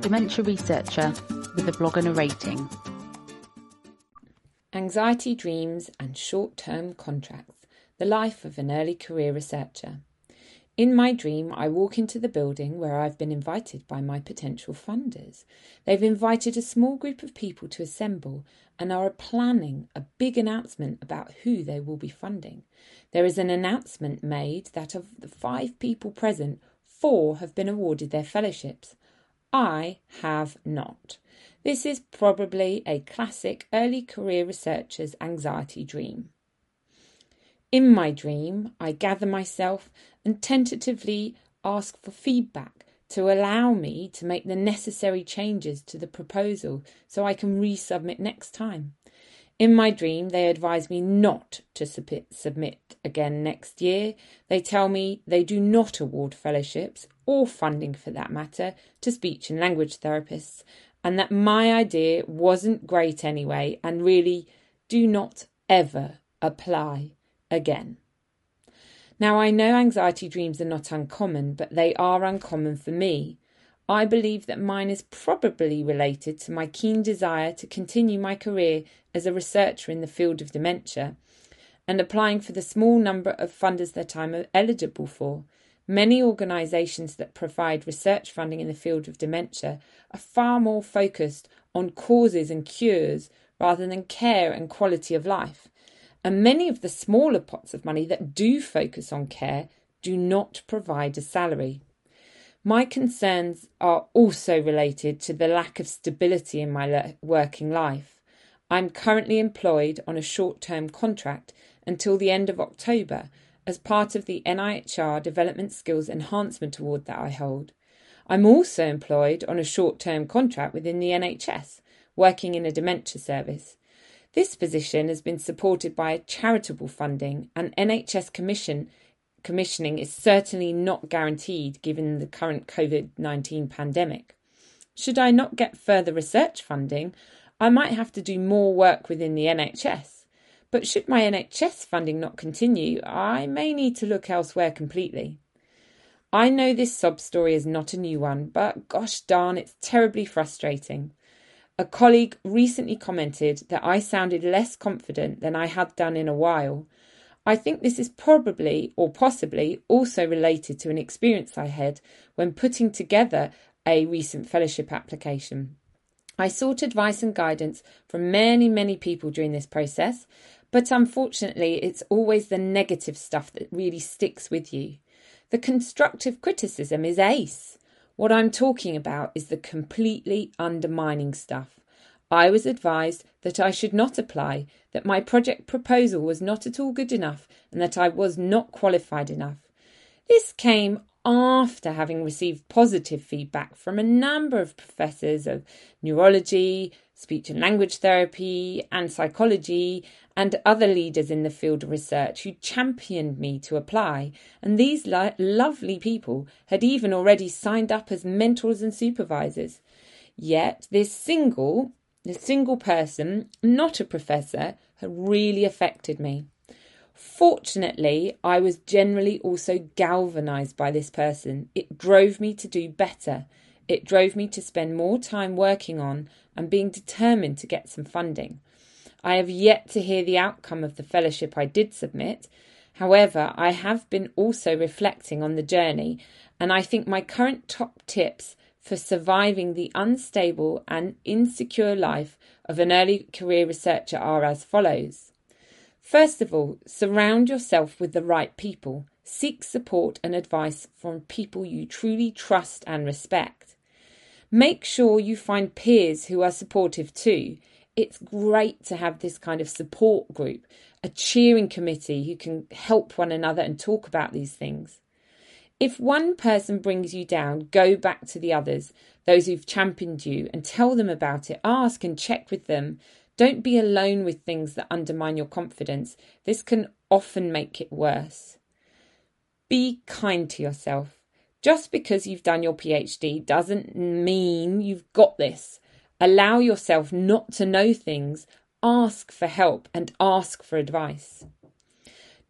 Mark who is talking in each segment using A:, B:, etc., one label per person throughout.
A: dementia researcher with a blog and a rating.
B: Anxiety Dreams and Short Term Contracts The Life of an Early Career Researcher. In my dream, I walk into the building where I've been invited by my potential funders. They've invited a small group of people to assemble and are planning a big announcement about who they will be funding. There is an announcement made that of the five people present, four have been awarded their fellowships. I have not. This is probably a classic early career researcher's anxiety dream. In my dream, I gather myself and tentatively ask for feedback to allow me to make the necessary changes to the proposal so I can resubmit next time. In my dream, they advise me not to submit again next year. They tell me they do not award fellowships or funding for that matter to speech and language therapists, and that my idea wasn't great anyway, and really do not ever apply again. Now, I know anxiety dreams are not uncommon, but they are uncommon for me. I believe that mine is probably related to my keen desire to continue my career as a researcher in the field of dementia and applying for the small number of funders that I'm eligible for. Many organisations that provide research funding in the field of dementia are far more focused on causes and cures rather than care and quality of life. And many of the smaller pots of money that do focus on care do not provide a salary. My concerns are also related to the lack of stability in my le- working life. I'm currently employed on a short term contract until the end of October as part of the NIHR Development Skills Enhancement Award that I hold. I'm also employed on a short term contract within the NHS, working in a dementia service. This position has been supported by charitable funding, and NHS Commission commissioning is certainly not guaranteed given the current COVID 19 pandemic. Should I not get further research funding, I might have to do more work within the NHS. But should my NHS funding not continue, I may need to look elsewhere completely. I know this sob story is not a new one, but gosh darn, it's terribly frustrating. A colleague recently commented that I sounded less confident than I had done in a while. I think this is probably or possibly also related to an experience I had when putting together a recent fellowship application. I sought advice and guidance from many, many people during this process, but unfortunately, it's always the negative stuff that really sticks with you. The constructive criticism is ace. What I'm talking about is the completely undermining stuff. I was advised that I should not apply, that my project proposal was not at all good enough, and that I was not qualified enough. This came after having received positive feedback from a number of professors of neurology, speech and language therapy, and psychology, and other leaders in the field of research who championed me to apply. And these lo- lovely people had even already signed up as mentors and supervisors. Yet, this single, this single person, not a professor, had really affected me. Fortunately, I was generally also galvanized by this person. It drove me to do better. It drove me to spend more time working on and being determined to get some funding. I have yet to hear the outcome of the fellowship I did submit. However, I have been also reflecting on the journey, and I think my current top tips for surviving the unstable and insecure life of an early career researcher are as follows. First of all, surround yourself with the right people. Seek support and advice from people you truly trust and respect. Make sure you find peers who are supportive too it's great to have this kind of support group, a cheering committee who can help one another and talk about these things. If one person brings you down, go back to the others, those who've championed you, and tell them about it. Ask and check with them. Don't be alone with things that undermine your confidence. This can often make it worse. Be kind to yourself. Just because you've done your PhD doesn't mean you've got this. Allow yourself not to know things. Ask for help and ask for advice.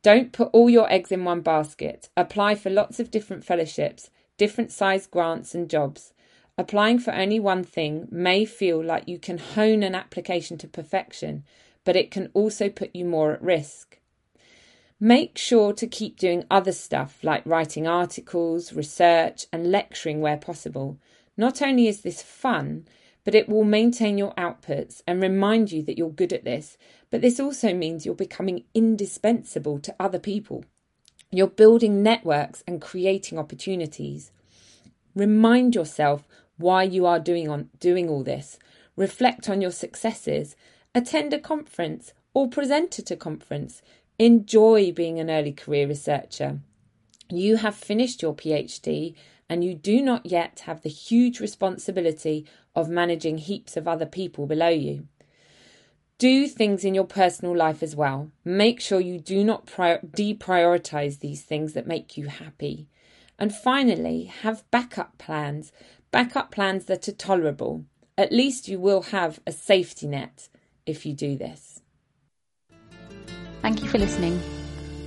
B: Don't put all your eggs in one basket. Apply for lots of different fellowships, different size grants and jobs. Applying for only one thing may feel like you can hone an application to perfection, but it can also put you more at risk. Make sure to keep doing other stuff like writing articles, research, and lecturing where possible. Not only is this fun, but it will maintain your outputs and remind you that you're good at this. But this also means you're becoming indispensable to other people. You're building networks and creating opportunities. Remind yourself why you are doing on doing all this. Reflect on your successes. Attend a conference or present at a conference. Enjoy being an early career researcher. You have finished your PhD and you do not yet have the huge responsibility of managing heaps of other people below you. Do things in your personal life as well. Make sure you do not prior- deprioritize these things that make you happy. And finally, have backup plans, backup plans that are tolerable. At least you will have a safety net if you do this.
A: Thank you for listening.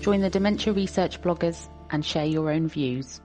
A: Join the Dementia Research bloggers and share your own views.